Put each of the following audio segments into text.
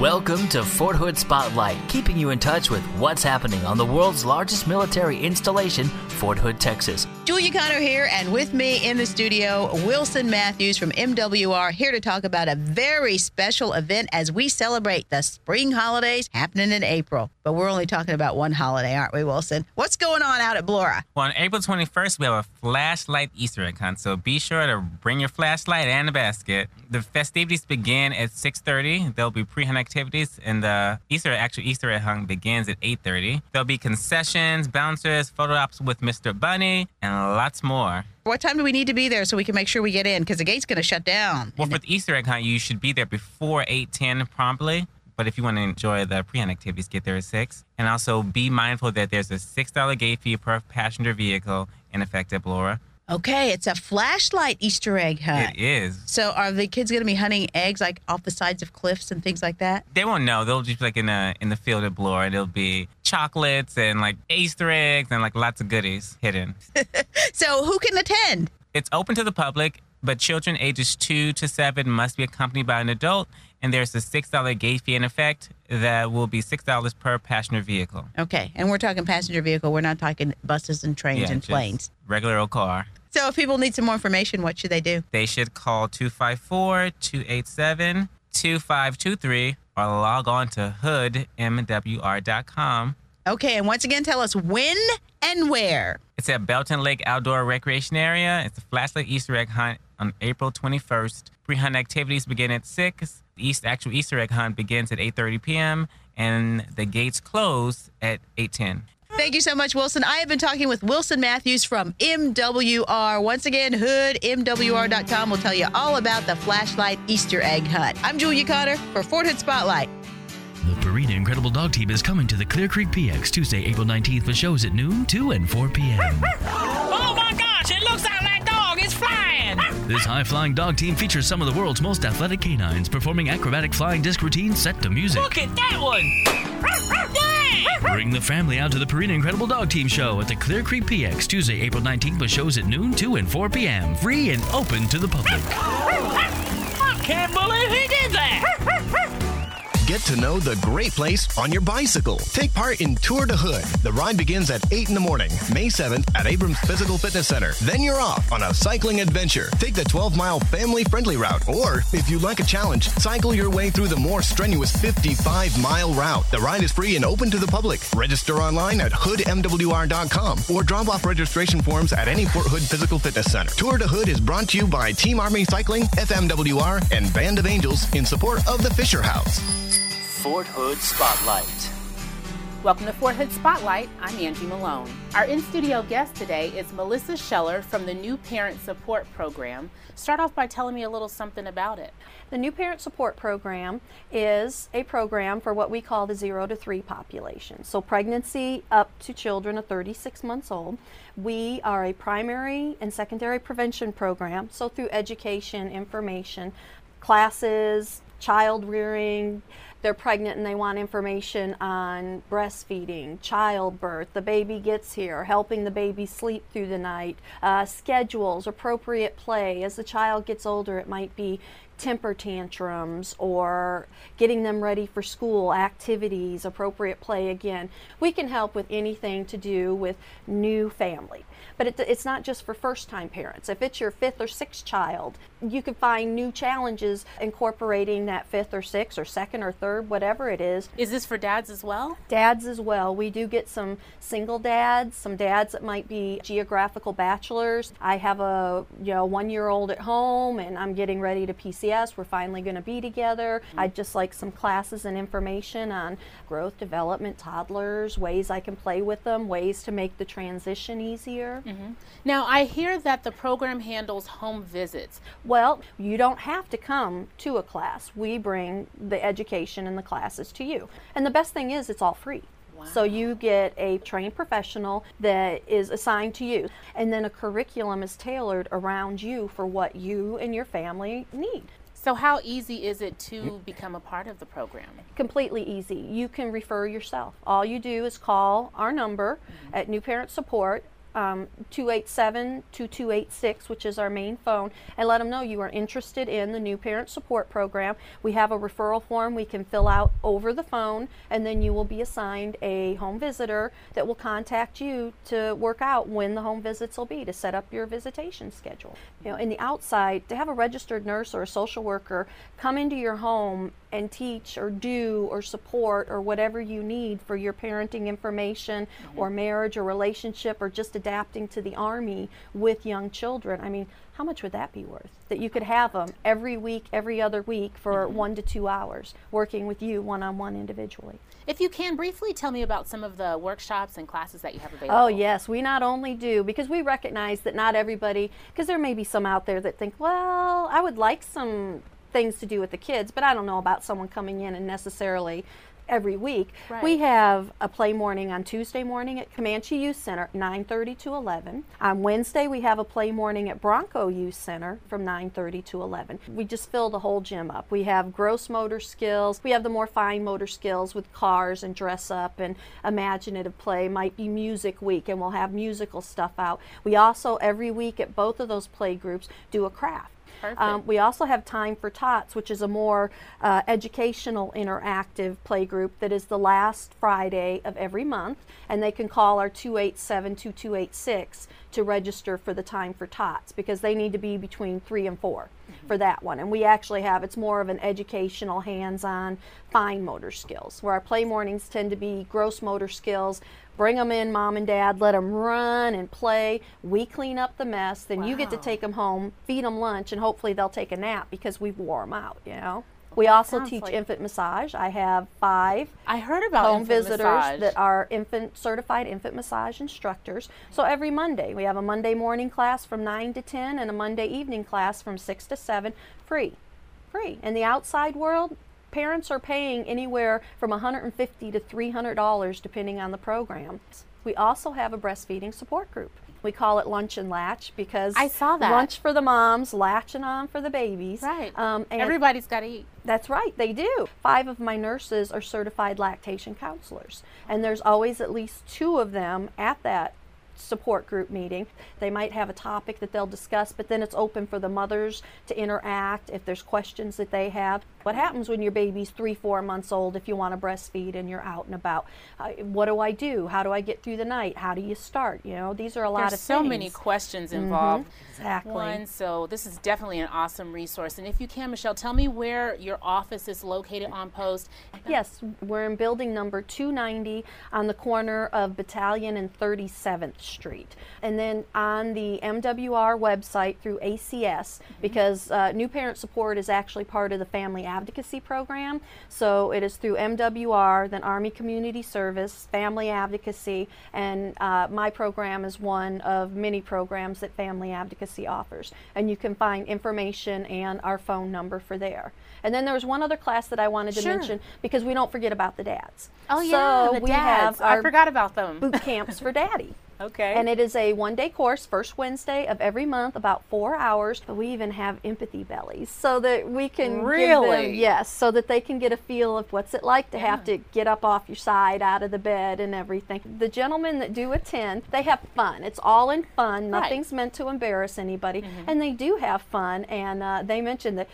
Welcome to Fort Hood Spotlight, keeping you in touch with what's happening on the world's largest military installation, Fort Hood, Texas. Julia Connor here, and with me in the studio, Wilson Matthews from MWR, here to talk about a very special event as we celebrate the spring holidays happening in April. But we're only talking about one holiday, aren't we, Wilson? What's going on out at Blora? Well, on April 21st, we have a flashlight Easter egg hunt, so be sure to bring your flashlight and a basket. The festivities begin at 6.30. There'll be pre-hunt activities, and the Easter actual Easter egg hunt begins at 8.30. There'll be concessions, bouncers, photo ops with Mr. Bunny, and lots more. What time do we need to be there so we can make sure we get in? Because the gate's going to shut down. Well, for the Easter egg hunt, you should be there before 8.10 promptly. But if you want to enjoy the pre-hunt activities, get there at 6. And also be mindful that there's a $6 gate fee per passenger vehicle in effect at Blora. Okay, it's a flashlight Easter egg hunt. It is. So are the kids going to be hunting eggs like off the sides of cliffs and things like that? They won't know. They'll just be like in a in the field of at and it'll be chocolates and like Easter eggs and like lots of goodies hidden. So who can attend? It's open to the public, but children ages two to seven must be accompanied by an adult. And there's a six dollar gate fee in effect that will be six dollars per passenger vehicle. Okay, and we're talking passenger vehicle. We're not talking buses and trains and just planes. Regular old car. So if people need some more information, what should they do? They should call 254 287 2523 or log on to hoodmwr.com. Okay, and once again, tell us when and where. It's at Belton Lake Outdoor Recreation Area. It's a flashlight Easter egg hunt on April 21st. Pre-hunt activities begin at 6. The East, actual Easter egg hunt begins at 8.30 p.m. and the gates close at 8.10. Thank you so much, Wilson. I have been talking with Wilson Matthews from MWR. Once again, hoodmwr.com will tell you all about the flashlight Easter egg hunt. I'm Julia Cotter for Fort Hood Spotlight. The Purina Incredible Dog Team is coming to the Clear Creek PX Tuesday, April 19th for shows at noon, 2 and 4 p.m. Oh my gosh, it looks like This high flying dog team features some of the world's most athletic canines performing acrobatic flying disc routines set to music. Look at that one! Bring the family out to the Purina Incredible Dog Team show at the Clear Creek PX Tuesday, April 19th with shows at noon, 2 and 4 p.m. Free and open to the public. I can't believe he did that! Get to know the great place on your bicycle. Take part in Tour de Hood. The ride begins at 8 in the morning, May 7th at Abrams Physical Fitness Center. Then you're off on a cycling adventure. Take the 12 mile family friendly route, or if you like a challenge, cycle your way through the more strenuous 55 mile route. The ride is free and open to the public. Register online at hoodmwr.com or drop off registration forms at any Fort Hood Physical Fitness Center. Tour de Hood is brought to you by Team Army Cycling, FMWR, and Band of Angels in support of the Fisher House. Fort Hood Spotlight. Welcome to Fort Hood Spotlight. I'm Angie Malone. Our in studio guest today is Melissa Scheller from the New Parent Support Program. Start off by telling me a little something about it. The New Parent Support Program is a program for what we call the zero to three population. So, pregnancy up to children of 36 months old. We are a primary and secondary prevention program. So, through education, information, classes, child rearing, they're pregnant and they want information on breastfeeding, childbirth, the baby gets here, helping the baby sleep through the night, uh, schedules, appropriate play. As the child gets older, it might be temper tantrums or getting them ready for school, activities, appropriate play again. We can help with anything to do with new family. But it, it's not just for first time parents. If it's your fifth or sixth child, you can find new challenges incorporating that fifth or sixth or second or third, whatever it is. Is this for dads as well? Dads as well. We do get some single dads, some dads that might be geographical bachelors. I have a you know one year old at home and I'm getting ready to PCS. We're finally going to be together. I'd just like some classes and information on growth, development, toddlers, ways I can play with them, ways to make the transition easier. Mm-hmm. Now, I hear that the program handles home visits. Well, you don't have to come to a class. We bring the education and the classes to you. And the best thing is, it's all free. So you get a trained professional that is assigned to you, and then a curriculum is tailored around you for what you and your family need. So, how easy is it to become a part of the program? Completely easy. You can refer yourself. All you do is call our number mm-hmm. at New Parent Support um, 287 2286, which is our main phone, and let them know you are interested in the new parent support program. We have a referral form we can fill out over the phone, and then you will be assigned a home visitor that will contact you to work out when the home visits will be to set up your visitation schedule. You know, in the outside, to have a registered nurse or a social worker come into your home and teach or do or support or whatever you need for your parenting information or marriage or relationship or just adapting to the army with young children. I mean, how much would that be worth? That you could have them every week, every other week for mm-hmm. one to two hours working with you one on one individually. If you can briefly tell me about some of the workshops and classes that you have available. Oh, yes, we not only do, because we recognize that not everybody, because there may be some out there that think, well, I would like some things to do with the kids, but I don't know about someone coming in and necessarily every week. Right. We have a play morning on Tuesday morning at Comanche Youth Center, 9:30 to 11. On Wednesday, we have a play morning at Bronco Youth Center from 9:30 to 11. We just fill the whole gym up. We have gross motor skills. We have the more fine motor skills with cars and dress up and imaginative play. Might be music week, and we'll have musical stuff out. We also every week at both of those play groups do a craft. Um, we also have Time for Tots, which is a more uh, educational interactive play group that is the last Friday of every month. And they can call our 287 2286 to register for the Time for Tots because they need to be between three and 4 for that one. And we actually have, it's more of an educational, hands on, fine motor skills, where our play mornings tend to be gross motor skills. Bring them in, mom and dad, let them run and play. We clean up the mess, then you get to take them home, feed them lunch, and hopefully they'll take a nap because we've wore them out, you know? We also sounds teach like- infant massage. I have five I heard about home infant visitors massage. that are infant certified infant massage instructors. So every Monday we have a Monday morning class from 9 to 10 and a Monday evening class from 6 to 7 free. Free. In the outside world, parents are paying anywhere from 150 to 300 dollars depending on the program. We also have a breastfeeding support group. We call it Lunch and Latch because I saw that. lunch for the moms, latching on for the babies. right. Um, and Everybody's got to eat. that's right, they do. Five of my nurses are certified lactation counselors, and there's always at least two of them at that support group meeting. They might have a topic that they'll discuss, but then it's open for the mothers to interact if there's questions that they have. What happens when your baby's three, four months old if you want to breastfeed and you're out and about? Uh, what do I do? How do I get through the night? How do you start? You know, these are a lot There's of so things. many questions involved. Exactly. One, so this is definitely an awesome resource. And if you can, Michelle, tell me where your office is located on post. Yes, we're in building number 290 on the corner of Battalion and 37th Street. And then on the MWR website through ACS, because uh, New Parent Support is actually part of the Family Advocacy Program. So it is through MWR, then Army Community Service, Family Advocacy, and uh, my program is one of many programs that Family Advocacy offers. And you can find information and our phone number for there. And then there was one other class that I wanted to Sure. mention because we don't forget about the dads. Oh, yeah. The we dads. have I forgot about them. boot camps for daddy. Okay. And it is a one day course, first Wednesday of every month, about four hours. But we even have empathy bellies so that we can give them- Really? yes, so that they can get a feel of what's it like to have to get up off your side out of the bed and everything. The gentlemen that do attend, they have fun. It's all in fun. Right. Nothing's meant to embarrass anybody. And they do have fun. And uh, they mentioned that.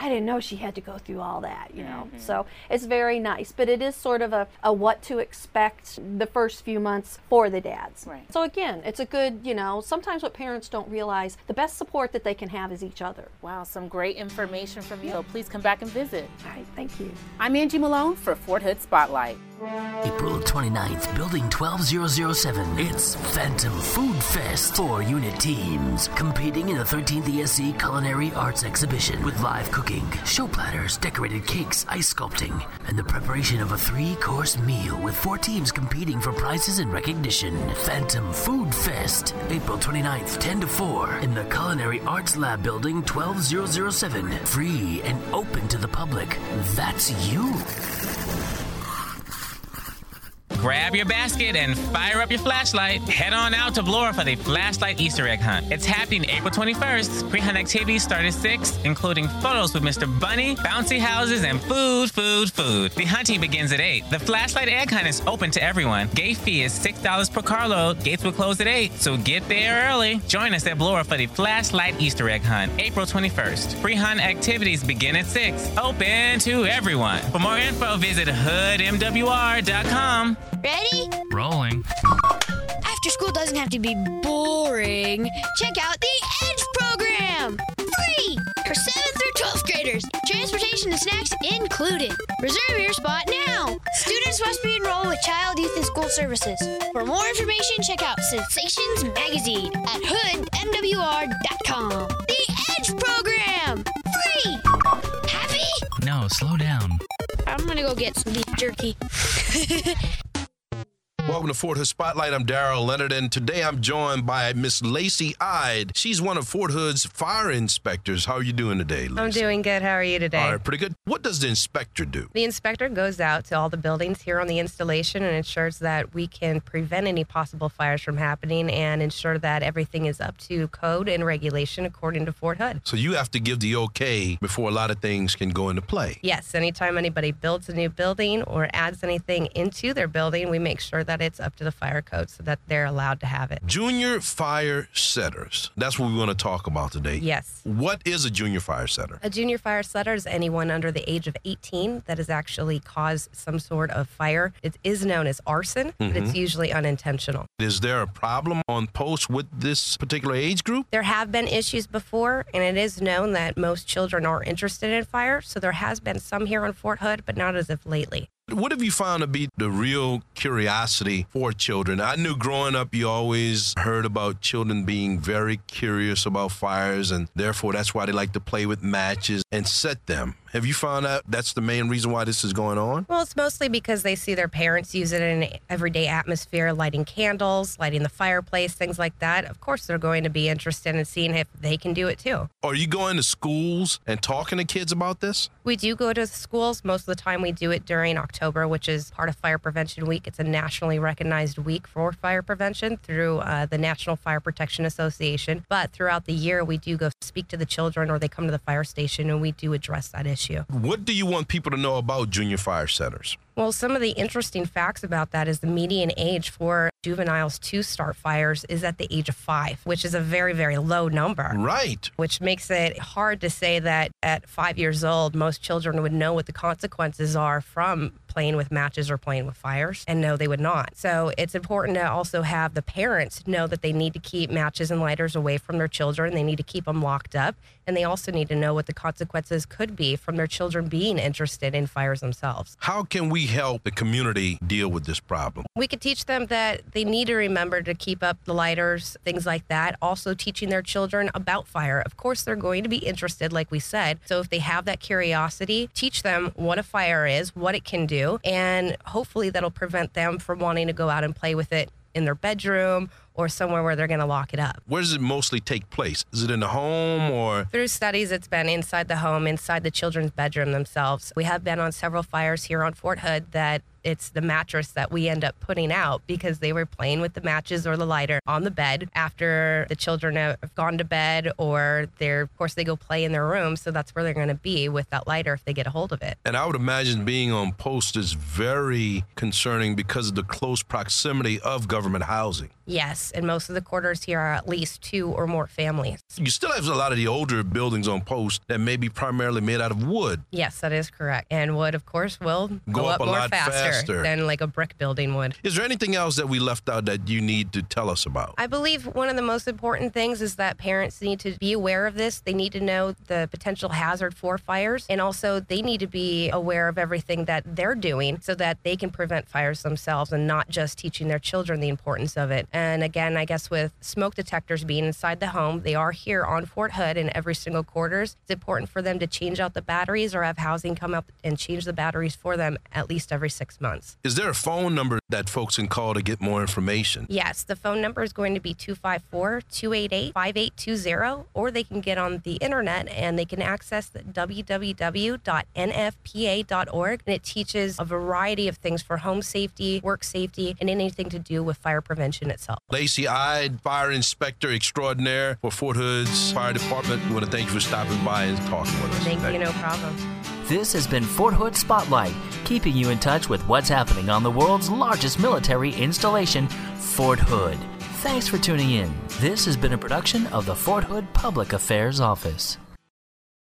I didn't know she had to go through all that, you know. Mm-hmm. So it's very nice, but it is sort of a, a what to expect the first few months for the dads. Right. So again, it's a good, you know, sometimes what parents don't realize, the best support that they can have is each other. wow, some great information from you. So please come back and visit. All right, thank you. I'm Angie Malone for Fort Hood Spotlight. April 29th, Building 12007. It's Phantom Food Fest. Four unit teams competing in the 13th ESC Culinary Arts Exhibition with live cooking, show platters, decorated cakes, ice sculpting, and the preparation of a three course meal with four teams competing for prizes and recognition. Phantom Food Fest, April 29th, 10 to 4, in the Culinary Arts Lab Building 12007. Free and open to the public. That's you. Grab your basket and fire up your flashlight. Head on out to Blora for the Flashlight Easter egg hunt. It's happening April 21st. Pre-hunt activities start at 6, including photos with Mr. Bunny, bouncy houses, and food, food, food. The hunting begins at 8. The Flashlight egg hunt is open to everyone. Gate fee is $6 per carload. Gates will close at 8, so get there early. Join us at Blora for the Flashlight Easter egg hunt, April 21st. Pre-hunt activities begin at 6. Open to everyone. For more info, visit hoodmwr.com. Ready? Rolling. After school doesn't have to be boring. Check out the EDGE program. Free for 7th through 12th graders. Transportation and snacks included. Reserve your spot now. Students must be enrolled with Child, Youth, and School Services. For more information, check out Sensations Magazine at hoodmwr.com. The EDGE program. Free. Happy? No, slow down. I'm gonna go get some beef jerky. Welcome to Fort Hood Spotlight. I'm Daryl Leonard, and today I'm joined by Miss Lacey Ide. She's one of Fort Hood's fire inspectors. How are you doing today, Lacey? I'm doing good. How are you today? All right, pretty good. What does the inspector do? The inspector goes out to all the buildings here on the installation and ensures that we can prevent any possible fires from happening and ensure that everything is up to code and regulation according to Fort Hood. So you have to give the okay before a lot of things can go into play. Yes, anytime anybody builds a new building or adds anything into their building, we make sure that it's up to the fire code so that they're allowed to have it. Junior fire setters. That's what we want to talk about today. Yes. What is a junior fire setter? A junior fire setter is anyone under the age of 18 that has actually caused some sort of fire. It is known as arson, but it's Mhm. usually unintentional. Is there a problem on post with this particular age group? There have been issues before, and it is known that most children are interested in fire. So there has been some here on Fort Hood, but not as of lately. What have you found to be the real curiosity for children? I knew growing up you always heard about children being very curious about fires, and therefore that's why they like to play with matches and set them. Have you found out that's the main reason why this is going on? Well, it's mostly because they see their parents use it in an everyday atmosphere, lighting candles, lighting the fireplace, things like that. Of course, they're going to be interested in seeing if they can do it too. Are you going to schools and talking to kids about this? We do go to schools. Most of the time, we do it during October, which is part of Fire Prevention Week. It's a nationally recognized week for fire prevention through uh, the National Fire Protection Association. But throughout the year, we do go speak to the children or they come to the fire station and we do address that issue. What do you want people to know about junior fire setters? Well, some of the interesting facts about that is the median age for juveniles to start fires is at the age of five, which is a very, very low number. Right. Which makes it hard to say that at five years old, most children would know what the consequences are from playing with matches or playing with fires. And no, they would not. So it's important to also have the parents know that they need to keep matches and lighters away from their children. They need to keep them locked up. And they also need to know what the consequences could be from their children being interested in fires themselves. How can we help the community deal with this problem? We could teach them that they need to remember to keep up the lighters, things like that. Also, teaching their children about fire. Of course, they're going to be interested, like we said. So, if they have that curiosity, teach them what a fire is, what it can do, and hopefully that'll prevent them from wanting to go out and play with it in their bedroom or somewhere where they're going to lock it up. Where does it mostly take place? Is it in the home or? Through studies, it's been inside the home, inside the children's bedroom themselves. We have been on several fires here on Fort Hood that it's the mattress that we end up putting out because they were playing with the matches or the lighter on the bed after the children have gone to bed or they're of course they go play in their room so that's where they're going to be with that lighter if they get a hold of it And I would imagine being on post is very concerning because of the close proximity of government housing. yes and most of the quarters here are at least two or more families You still have a lot of the older buildings on post that may be primarily made out of wood. yes that is correct and wood of course will go, Go up a more lot faster, faster. than like a brick building would Is there anything else that we left out that you need to tell us about? I believe one of the most important things is that parents need to be aware of this. They need to know the potential hazard for fires, and also they need to be aware of everything that they're doing so that they can prevent fires themselves and not just teaching their children the importance of it. And again, I guess with smoke detectors being inside the home, they are here on Fort Hood in every single quarters. It's important for them to change out the batteries or have housing come up and change the batteries for them at least every six months. Is there a phone number that folks can call to get more information? Yes, the phone number is going to be 254 288 5820, or they can get on the internet and they can access www.nfpa.org. And it teaches a variety of things for home safety, work safety, and anything to do with fire prevention itself. Lacey Ide, Fire Inspector Extraordinaire for Fort Hood's Fire Department. We want to thank you for stopping by and talking with us. Thank you, no problem. This has been Fort Hood Spotlight, keeping you in touch with what's happening on the world's largest military installation, Fort Hood. Thanks for tuning in. This has been a production of the Fort Hood Public Affairs Office.